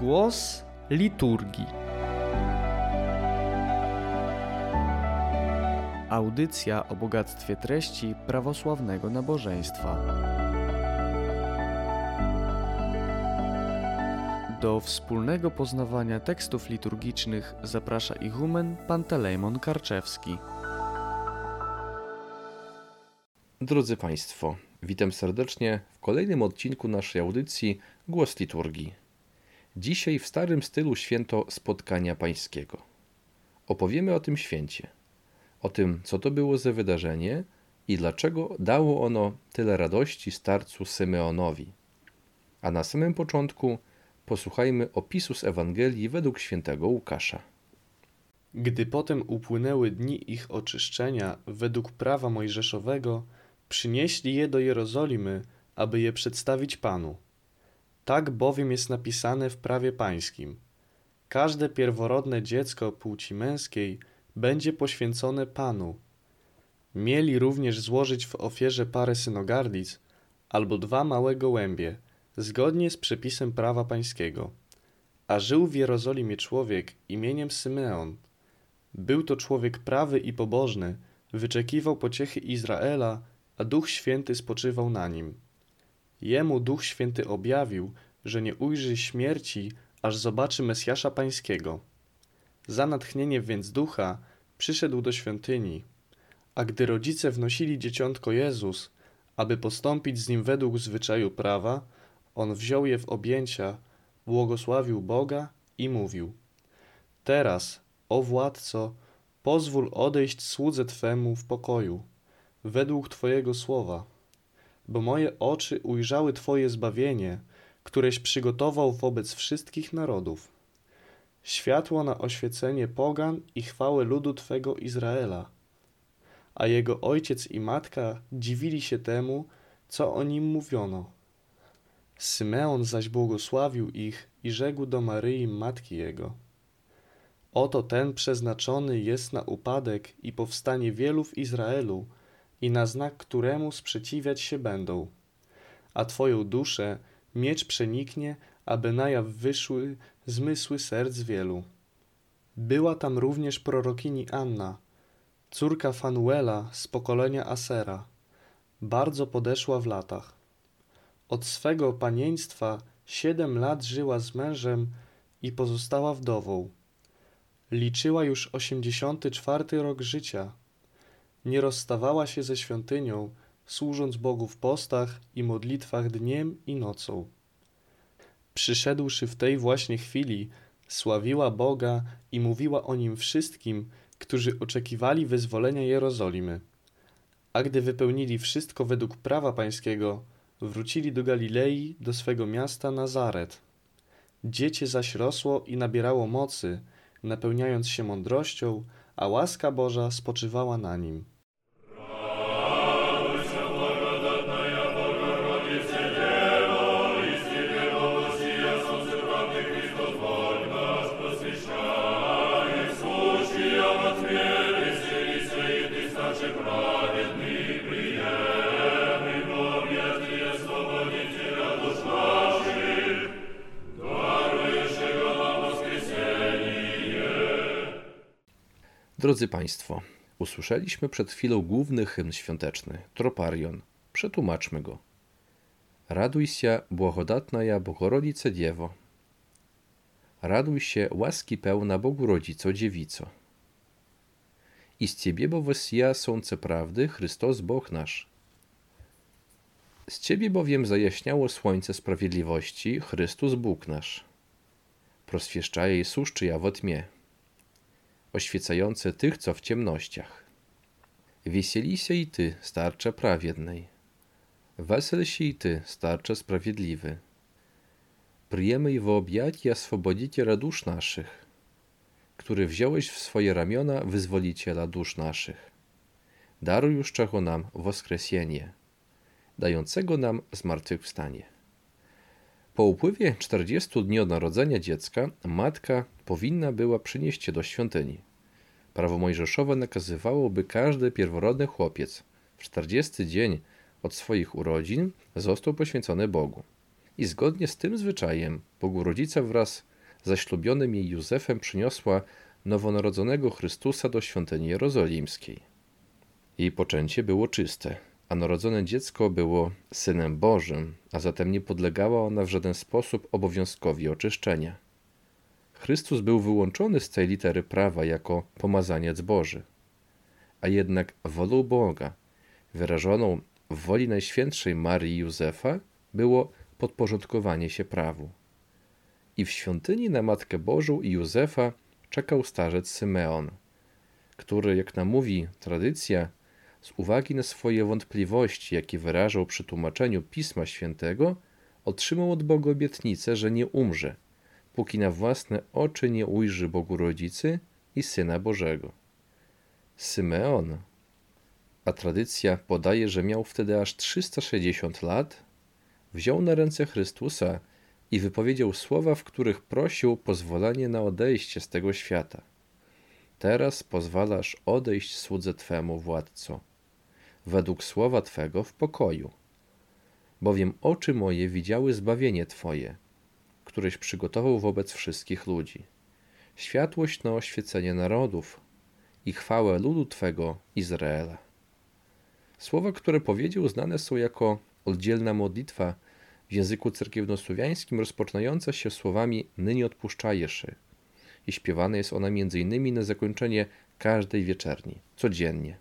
Głos liturgii. Audycja o bogactwie treści prawosławnego nabożeństwa. Do wspólnego poznawania tekstów liturgicznych zaprasza ichumen Pantelejmon Karczewski. Drodzy Państwo, witam serdecznie w kolejnym odcinku naszej audycji Głos Liturgii. Dzisiaj w starym stylu święto Spotkania Pańskiego. Opowiemy o tym święcie, o tym, co to było za wydarzenie i dlaczego dało ono tyle radości starcu Symeonowi. A na samym początku posłuchajmy opisu z Ewangelii według świętego Łukasza. Gdy potem upłynęły dni ich oczyszczenia według prawa mojżeszowego, przynieśli je do Jerozolimy, aby je przedstawić Panu. Tak bowiem jest napisane w prawie pańskim. Każde pierworodne dziecko płci męskiej będzie poświęcone Panu. Mieli również złożyć w ofierze parę synogardic albo dwa małe gołębie, zgodnie z przepisem prawa pańskiego. A żył w Jerozolimie człowiek imieniem Symeon. Był to człowiek prawy i pobożny, wyczekiwał pociechy Izraela, a Duch Święty spoczywał na nim. Jemu Duch Święty objawił, że nie ujrzy śmierci, aż zobaczy Mesjasza Pańskiego. Za natchnienie więc ducha przyszedł do świątyni, a gdy rodzice wnosili dzieciątko Jezus, aby postąpić z nim według zwyczaju prawa, on wziął je w objęcia, błogosławił Boga i mówił: Teraz, o władco, pozwól odejść słudze Twemu w pokoju, według Twojego słowa, bo moje oczy ujrzały Twoje zbawienie, któreś przygotował wobec wszystkich narodów. Światło na oświecenie pogan i chwałę ludu Twego Izraela. A jego ojciec i matka dziwili się temu, co o nim mówiono. Symeon zaś błogosławił ich i rzekł do Maryi, matki jego. Oto ten przeznaczony jest na upadek i powstanie wielu w Izraelu i na znak któremu sprzeciwiać się będą. A Twoją duszę miecz przeniknie, aby na jaw wyszły zmysły serc wielu. Była tam również prorokini Anna, córka Fanuela z pokolenia Asera, bardzo podeszła w latach. Od swego panieństwa siedem lat żyła z mężem i pozostała wdową. Liczyła już osiemdziesiąty czwarty rok życia. Nie rozstawała się ze świątynią, służąc Bogu w postach i modlitwach dniem i nocą. Przyszedłszy w tej właśnie chwili, sławiła Boga i mówiła o nim wszystkim, którzy oczekiwali wyzwolenia Jerozolimy. A gdy wypełnili wszystko według prawa pańskiego, wrócili do Galilei, do swego miasta Nazaret. Dziecię zaś rosło i nabierało mocy, napełniając się mądrością, a łaska Boża spoczywała na nim. Drodzy Państwo, usłyszeliśmy przed chwilą główny hymn świąteczny, Troparion. Przetłumaczmy go. Raduj się, błagodatna ja Bogorodice Dziewo. Raduj się, łaski pełna Bogu Rodzico Dziewico. I z Ciebie bo wysja słońce prawdy, Chrystus Bóg nasz. Z Ciebie bowiem zajaśniało słońce sprawiedliwości, Chrystus Bóg nasz. Proswieszczaje i suszczy ja w tmie oświecające tych, co w ciemnościach. Weseli się i ty, starcze prawiednej. Wesel się i ty, starcze sprawiedliwy. Przyjemaj w objatia swobodiciela dusz naszych, który wziąłeś w swoje ramiona wyzwoliciela dusz naszych. Daruj już czego nam woskresienie, dającego nam zmartwychwstanie. Po upływie 40 dni od narodzenia dziecka matka powinna była przynieść je do świątyni. Prawo mojżeszowe nakazywało, by każdy pierworodny chłopiec w 40 dzień od swoich urodzin został poświęcony Bogu. I zgodnie z tym zwyczajem Bogu rodzice wraz zaślubionym jej Józefem przyniosła nowonarodzonego Chrystusa do świątyni jerozolimskiej. Jej poczęcie było czyste, a narodzone dziecko było synem Bożym, a zatem nie podlegała ona w żaden sposób obowiązkowi oczyszczenia. Chrystus był wyłączony z tej litery prawa jako pomazaniec Boży, a jednak wolą Boga, wyrażoną w woli Najświętszej Marii Józefa, było podporządkowanie się prawu. I w świątyni na Matkę Bożą i Józefa czekał starzec Symeon, który, jak nam mówi tradycja, z uwagi na swoje wątpliwości, jakie wyrażał przy tłumaczeniu Pisma Świętego, otrzymał od Boga obietnicę, że nie umrze, póki na własne oczy nie ujrzy Bogu Rodzicy i Syna Bożego. Symeon, a tradycja podaje, że miał wtedy aż 360 lat, wziął na ręce Chrystusa i wypowiedział słowa, w których prosił pozwolenie na odejście z tego świata. Teraz pozwalasz odejść słudze Twemu, władco, według słowa Twego w pokoju. Bowiem oczy moje widziały zbawienie Twoje, któreś przygotował wobec wszystkich ludzi. Światłość na oświecenie narodów i chwałę ludu Twego Izraela. Słowa, które powiedział, znane są jako oddzielna modlitwa w języku cerkiewnosłowiańskim rozpoczynająca się słowami Nyni odpuszczajeszy i śpiewana jest ona m.in. na zakończenie każdej wieczerni, codziennie.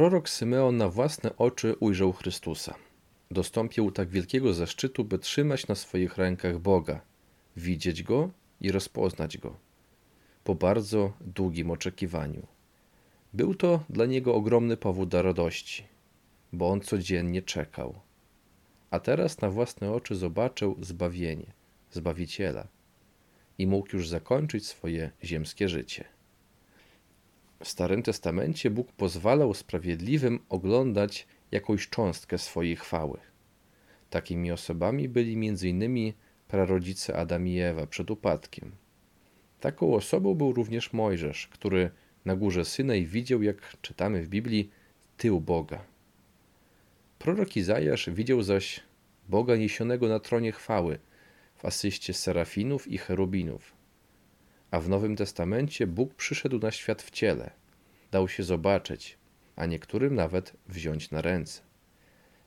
Prorok Symeon na własne oczy ujrzał Chrystusa. Dostąpił tak wielkiego zaszczytu, by trzymać na swoich rękach Boga, widzieć Go i rozpoznać Go. Po bardzo długim oczekiwaniu. Był to dla niego ogromny powód do radości, bo on codziennie czekał. A teraz na własne oczy zobaczył zbawienie, Zbawiciela i mógł już zakończyć swoje ziemskie życie. W Starym Testamencie Bóg pozwalał sprawiedliwym oglądać jakąś cząstkę swojej chwały. Takimi osobami byli m.in. prarodzice Adam i Ewa przed upadkiem. Taką osobą był również Mojżesz, który na górze Synej widział, jak czytamy w Biblii, tył Boga. Prorok Izajasz widział zaś Boga niesionego na tronie chwały w asyście serafinów i cherubinów. A w Nowym Testamencie Bóg przyszedł na świat w ciele, dał się zobaczyć, a niektórym nawet wziąć na ręce.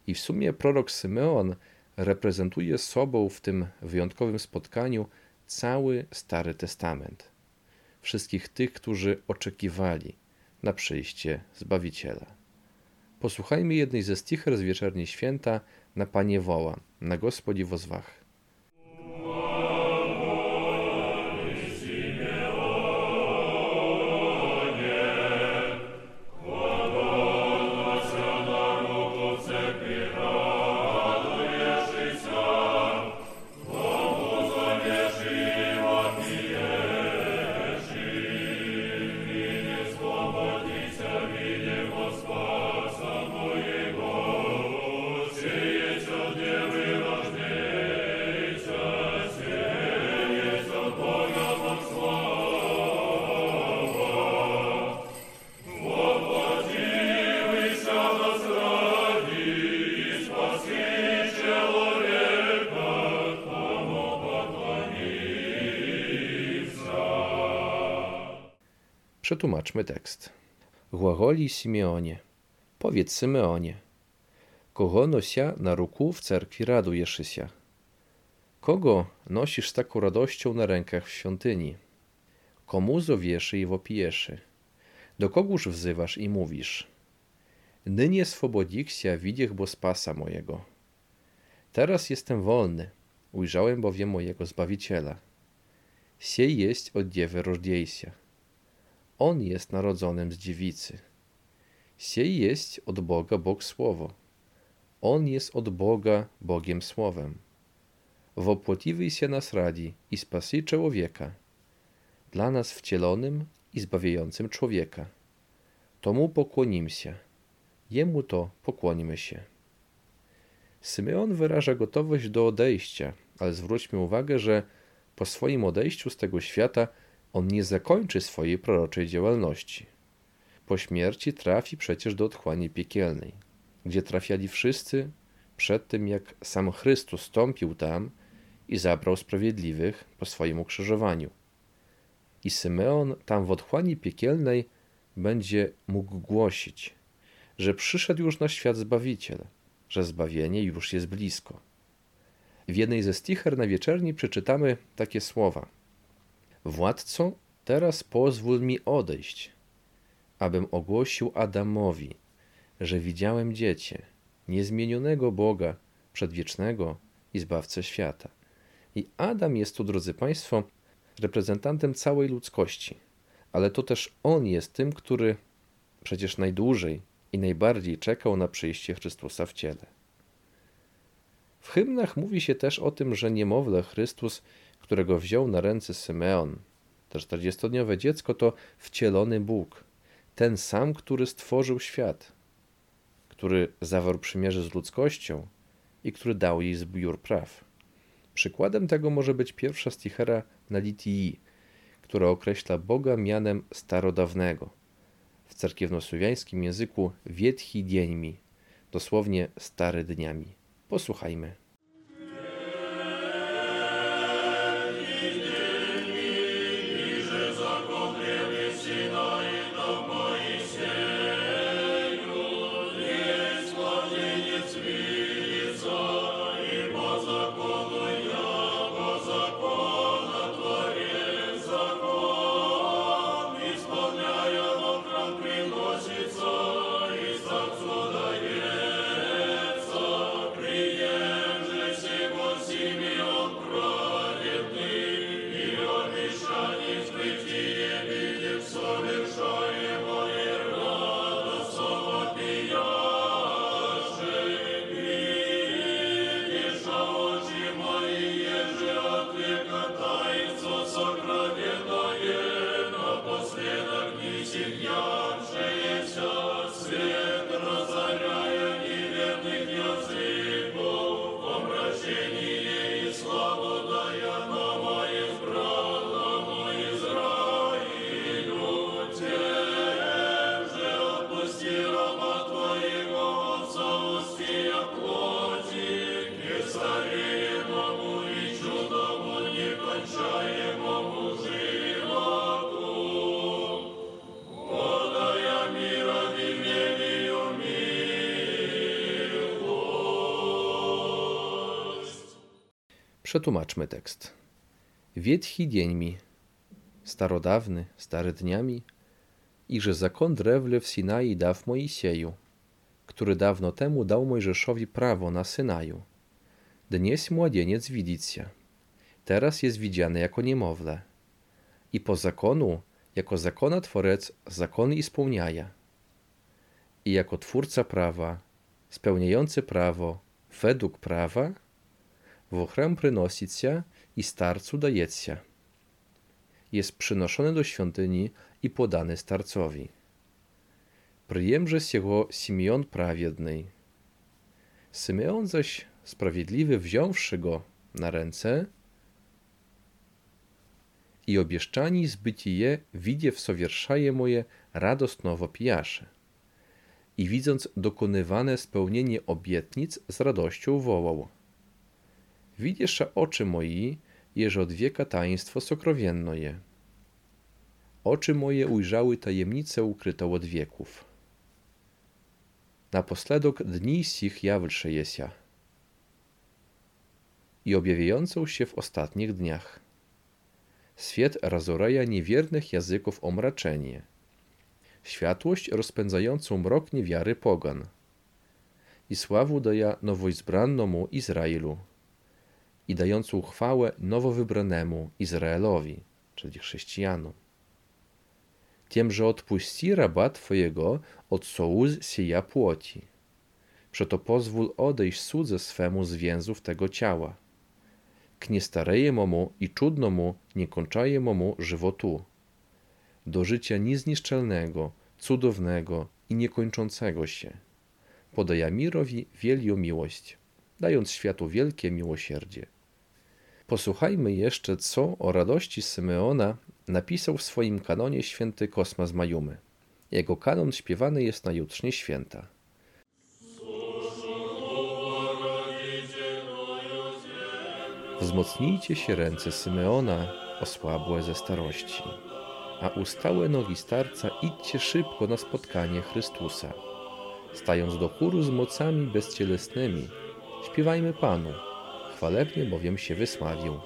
I w sumie prorok Symeon reprezentuje sobą w tym wyjątkowym spotkaniu cały Stary Testament. Wszystkich tych, którzy oczekiwali na przyjście Zbawiciela. Posłuchajmy jednej ze sticher z wieczerniej święta na Panie woła, na Gospodzi wozwach. Przetłumaczmy tekst. Głagoli Simeonie. Powiedz Symeonie. Kogo nosia na ruku w cerkwi radujesz się? Kogo nosisz z taką radością na rękach w świątyni? Komu zowieszy i wopijesz? Do kogóż wzywasz i mówisz? Nynie swobodiksia widziech bo spasa mojego. Teraz jestem wolny, ujrzałem bowiem mojego Zbawiciela. Siej jest od dziewy rożdziejsia. On jest narodzonym z dziewicy. Siej jest od Boga Bóg Słowo. On jest od Boga Bogiem Słowem. Wopłotiwy się nas radzi i spasi człowieka. Dla nas wcielonym i zbawiającym człowieka. Tomu pokłonimy się. Jemu to pokłonimy się. Symeon wyraża gotowość do odejścia, ale zwróćmy uwagę, że po swoim odejściu z tego świata on nie zakończy swojej proroczej działalności. Po śmierci trafi przecież do otchłani piekielnej, gdzie trafiali wszyscy przed tym, jak sam Chrystus stąpił tam i zabrał sprawiedliwych po swoim ukrzyżowaniu. I Symeon tam w otchłani piekielnej będzie mógł głosić, że przyszedł już na świat Zbawiciel, że zbawienie już jest blisko. W jednej ze sticher na wieczerni przeczytamy takie słowa – Władco, teraz pozwól mi odejść, abym ogłosił Adamowi, że widziałem dziecię, niezmienionego Boga, przedwiecznego i Zbawcę świata. I Adam jest tu, drodzy Państwo, reprezentantem całej ludzkości, ale to też on jest tym, który przecież najdłużej i najbardziej czekał na przyjście Chrystusa w ciele. W hymnach mówi się też o tym, że niemowlę Chrystus którego wziął na ręce Symeon, to czterdziestodniowe dziecko, to wcielony Bóg, ten sam, który stworzył świat, który zawarł przymierze z ludzkością i który dał jej zbiór praw. Przykładem tego może być pierwsza stichera na litii, która określa Boga mianem starodawnego. W cerkiewnosłowiańskim języku Wietchi dzieńmi, dosłownie stary dniami. Posłuchajmy. Krishna. Przetłumaczmy tekst. Wiedchi dzień mi, starodawny, stary dniami, iże zakon drewny w Sinai daw Moisieju, który dawno temu dał Mojżeszowi prawo na Synaju. Dnieś młodzieniec widzicia, teraz jest widziany jako niemowlę. I po zakonu, jako zakonotworec, zakony ispełniaja. I jako twórca prawa, spełniający prawo, według prawa, w się i starcu daje się. Jest przynoszony do świątyni i podany starcowi. Przyjemże z jego Simeon prawiedny. Symeon zaś sprawiedliwy wziąwszy go na ręce i obieszczani zbyci je, widzie w sowierszaje moje radostnowo pijasze. I widząc dokonywane spełnienie obietnic, z radością wołał. Widzisz oczy moi, jeże od wieka taństwo sokrowienno je. Oczy moje ujrzały tajemnicę ukrytą od wieków. Naposledok dni sich jawlsze jesia i objawiającą się w ostatnich dniach. Świat razoraja niewiernych języków omraczenie. Światłość rozpędzającą mrok niewiary pogan. I sławu daja nowoizbrannomu Izraelu. I dającą chwałę nowo wybranemu Izraelowi, czyli chrześcijanom. Że odpuści raba Twojego od sołuz sija płoci. Przeto pozwól odejść cudze swemu z więzów tego ciała k niestarejememu i czudnemu, niekończajememu żywotu, do życia niezniszczalnego, cudownego i niekończącego się. Podaja mirowi wielką miłość, dając światu wielkie miłosierdzie. Posłuchajmy jeszcze, co o radości Symeona napisał w swoim kanonie święty Kosmas Majumy. Jego kanon śpiewany jest na jutrznie święta. Wzmocnijcie się ręce Symeona, osłabłe ze starości, a ustałe nogi starca idźcie szybko na spotkanie Chrystusa. Stając do chóru z mocami bezcielesnymi, śpiewajmy Panu, chwalebnie bowiem się wysławił.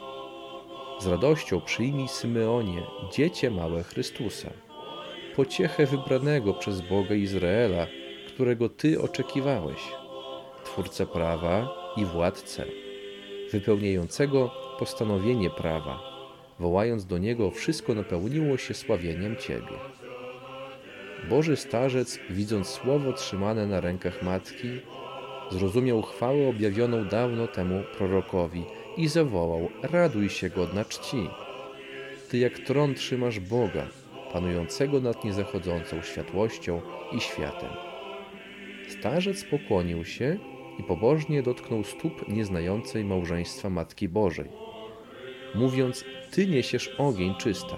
Z radością przyjmij Symeonie, dziecię małe Chrystusa, pociechę wybranego przez Boga Izraela, którego Ty oczekiwałeś, Twórcę prawa i władcę wypełniającego postanowienie prawa, wołając do niego, wszystko napełniło się sławieniem Ciebie. Boży starzec, widząc słowo trzymane na rękach matki, zrozumiał chwałę objawioną dawno temu prorokowi i zawołał: Raduj się, godna czci. Ty jak tron trzymasz Boga, panującego nad niezachodzącą światłością i światem. Starzec pokłonił się i pobożnie dotknął stóp nieznającej małżeństwa Matki Bożej, mówiąc: Ty niesiesz ogień czysta.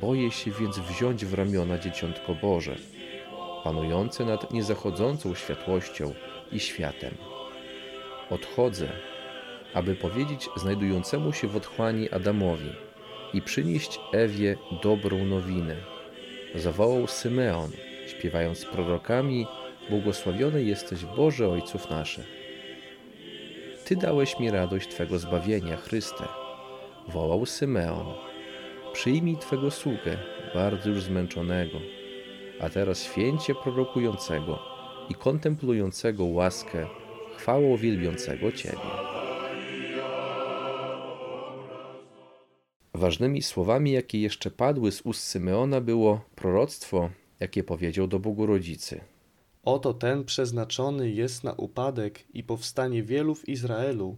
Boję się więc wziąć w ramiona dzieciątko Boże, panujące nad niezachodzącą światłością i światem. Odchodzę, aby powiedzieć znajdującemu się w otchłani Adamowi i przynieść Ewie dobrą nowinę. Zawołał Symeon, śpiewając prorokami Błogosławiony jesteś Boże Ojców naszych. Ty dałeś mi radość Twego zbawienia, Chryste. Wołał Symeon. Przyjmij Twego sługę, bardzo już zmęczonego, a teraz święcie prorokującego i kontemplującego łaskę, chwałą wielbiącego Ciebie. Ważnymi słowami, jakie jeszcze padły z ust Symeona, było proroctwo, jakie powiedział do Bogu Rodzicy. Oto ten przeznaczony jest na upadek i powstanie wielu w Izraelu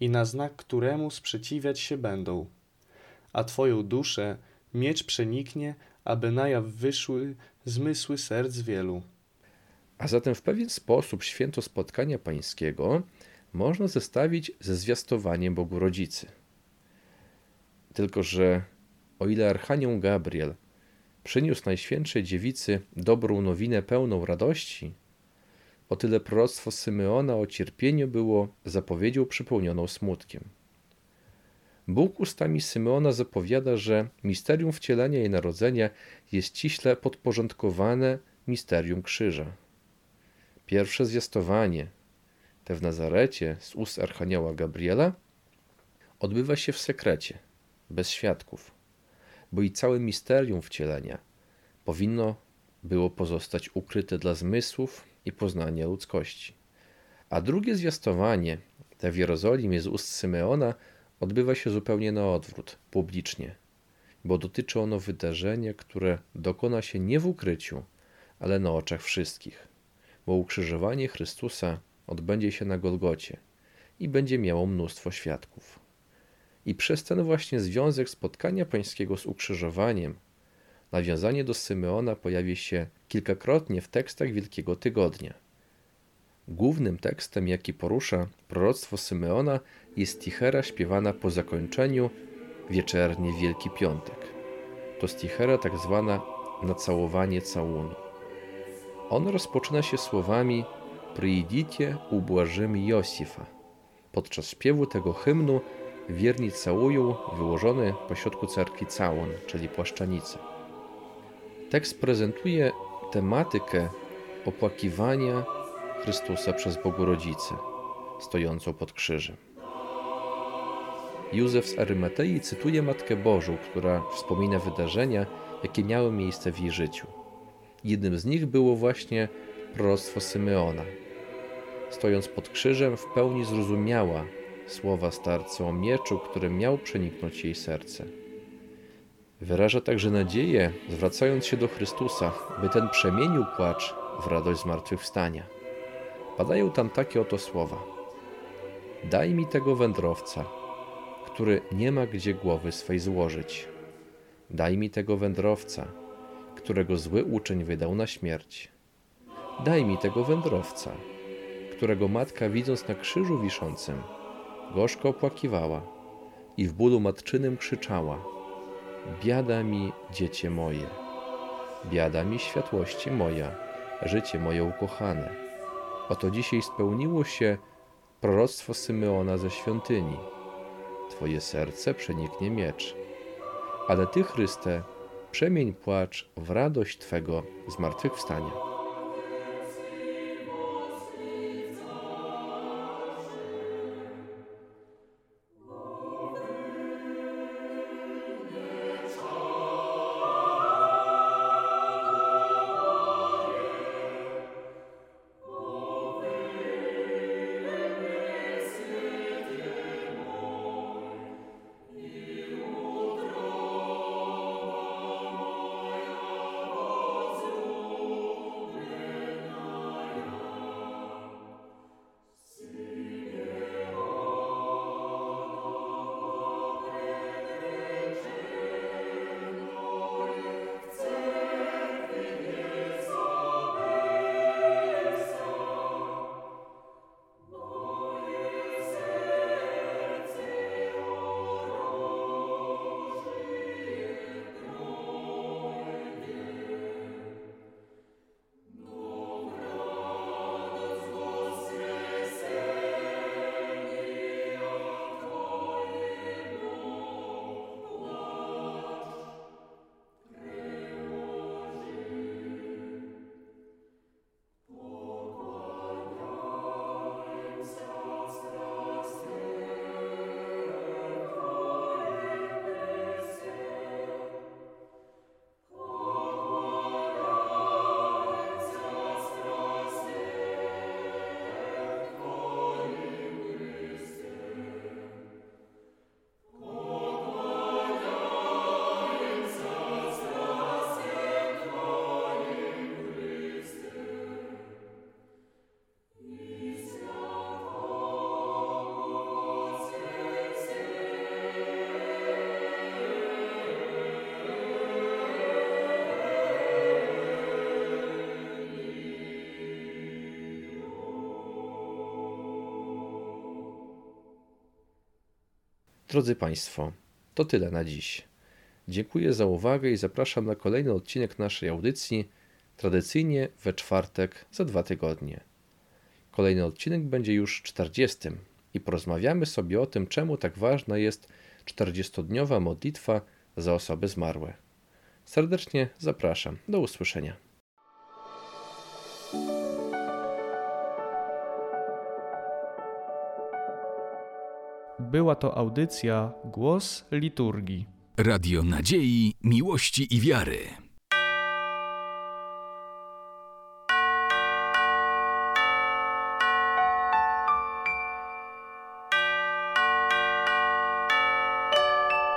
i na znak któremu sprzeciwiać się będą. A Twoją duszę miecz przeniknie, aby na jaw wyszły zmysły serc wielu. A zatem w pewien sposób święto spotkania pańskiego można zestawić ze zwiastowaniem Bogu Rodzicy. Tylko, że o ile Archanioł Gabriel przyniósł Najświętszej Dziewicy dobrą nowinę pełną radości, o tyle proroctwo Symeona o cierpieniu było zapowiedzią przepełnioną smutkiem. Bóg ustami Symeona zapowiada, że misterium wcielenia i narodzenia jest ściśle podporządkowane misterium krzyża. Pierwsze zwiastowanie, te w Nazarecie z ust Archanioła Gabriela, odbywa się w sekrecie, bez świadków, bo i całe misterium wcielenia powinno było pozostać ukryte dla zmysłów i poznania ludzkości. A drugie zwiastowanie, te w Jerozolimie z ust Symeona, odbywa się zupełnie na odwrót, publicznie, bo dotyczy ono wydarzenia, które dokona się nie w ukryciu, ale na oczach wszystkich, bo ukrzyżowanie Chrystusa odbędzie się na Golgocie i będzie miało mnóstwo świadków. I przez ten właśnie związek spotkania pańskiego z ukrzyżowaniem, nawiązanie do Symeona pojawi się kilkakrotnie w tekstach Wielkiego Tygodnia. Głównym tekstem, jaki porusza proroctwo Symeona, jest stichera śpiewana po zakończeniu wieczernie Wielki Piątek. To stichera tak zwana na całowanie całunu. On rozpoczyna się słowami Przyjdzicie, ubłażymy Josifa. Podczas śpiewu tego hymnu wierni całują wyłożony pośrodku cerkwi całun, czyli płaszczanicę. Tekst prezentuje tematykę opłakiwania Chrystusa przez Bogorodzicę, stojącą pod krzyżem. Józef z Arymatei cytuje Matkę Bożą, która wspomina wydarzenia, jakie miały miejsce w jej życiu. Jednym z nich było właśnie proroctwo Symeona. Stojąc pod krzyżem, w pełni zrozumiała słowa starca o mieczu, który miał przeniknąć jej serce. Wyraża także nadzieję, zwracając się do Chrystusa, by ten przemienił płacz w radość zmartwychwstania. Padają tam takie oto słowa: Daj mi tego wędrowca, który nie ma gdzie głowy swej złożyć. Daj mi tego wędrowca, którego zły uczeń wydał na śmierć. Daj mi tego wędrowca, którego matka, widząc na krzyżu wiszącym, gorzko opłakiwała i w bólu matczynym krzyczała: Biada mi, dziecię moje, biada mi światłości moja, życie moje ukochane. Oto dzisiaj spełniło się proroctwo Symeona ze świątyni. Twoje serce przeniknie miecz. Ale Ty, Chryste, przemień płacz w radość Twego zmartwychwstania. Drodzy Państwo, to tyle na dziś. Dziękuję za uwagę i zapraszam na kolejny odcinek naszej audycji, tradycyjnie we czwartek za dwa tygodnie. Kolejny odcinek będzie już 40 i porozmawiamy sobie o tym, czemu tak ważna jest 40-dniowa modlitwa za osoby zmarłe. Serdecznie zapraszam. Do usłyszenia. Była to audycja Głos Liturgii. Radio Nadziei, Miłości i Wiary.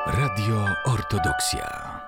Radio Ortodoksja.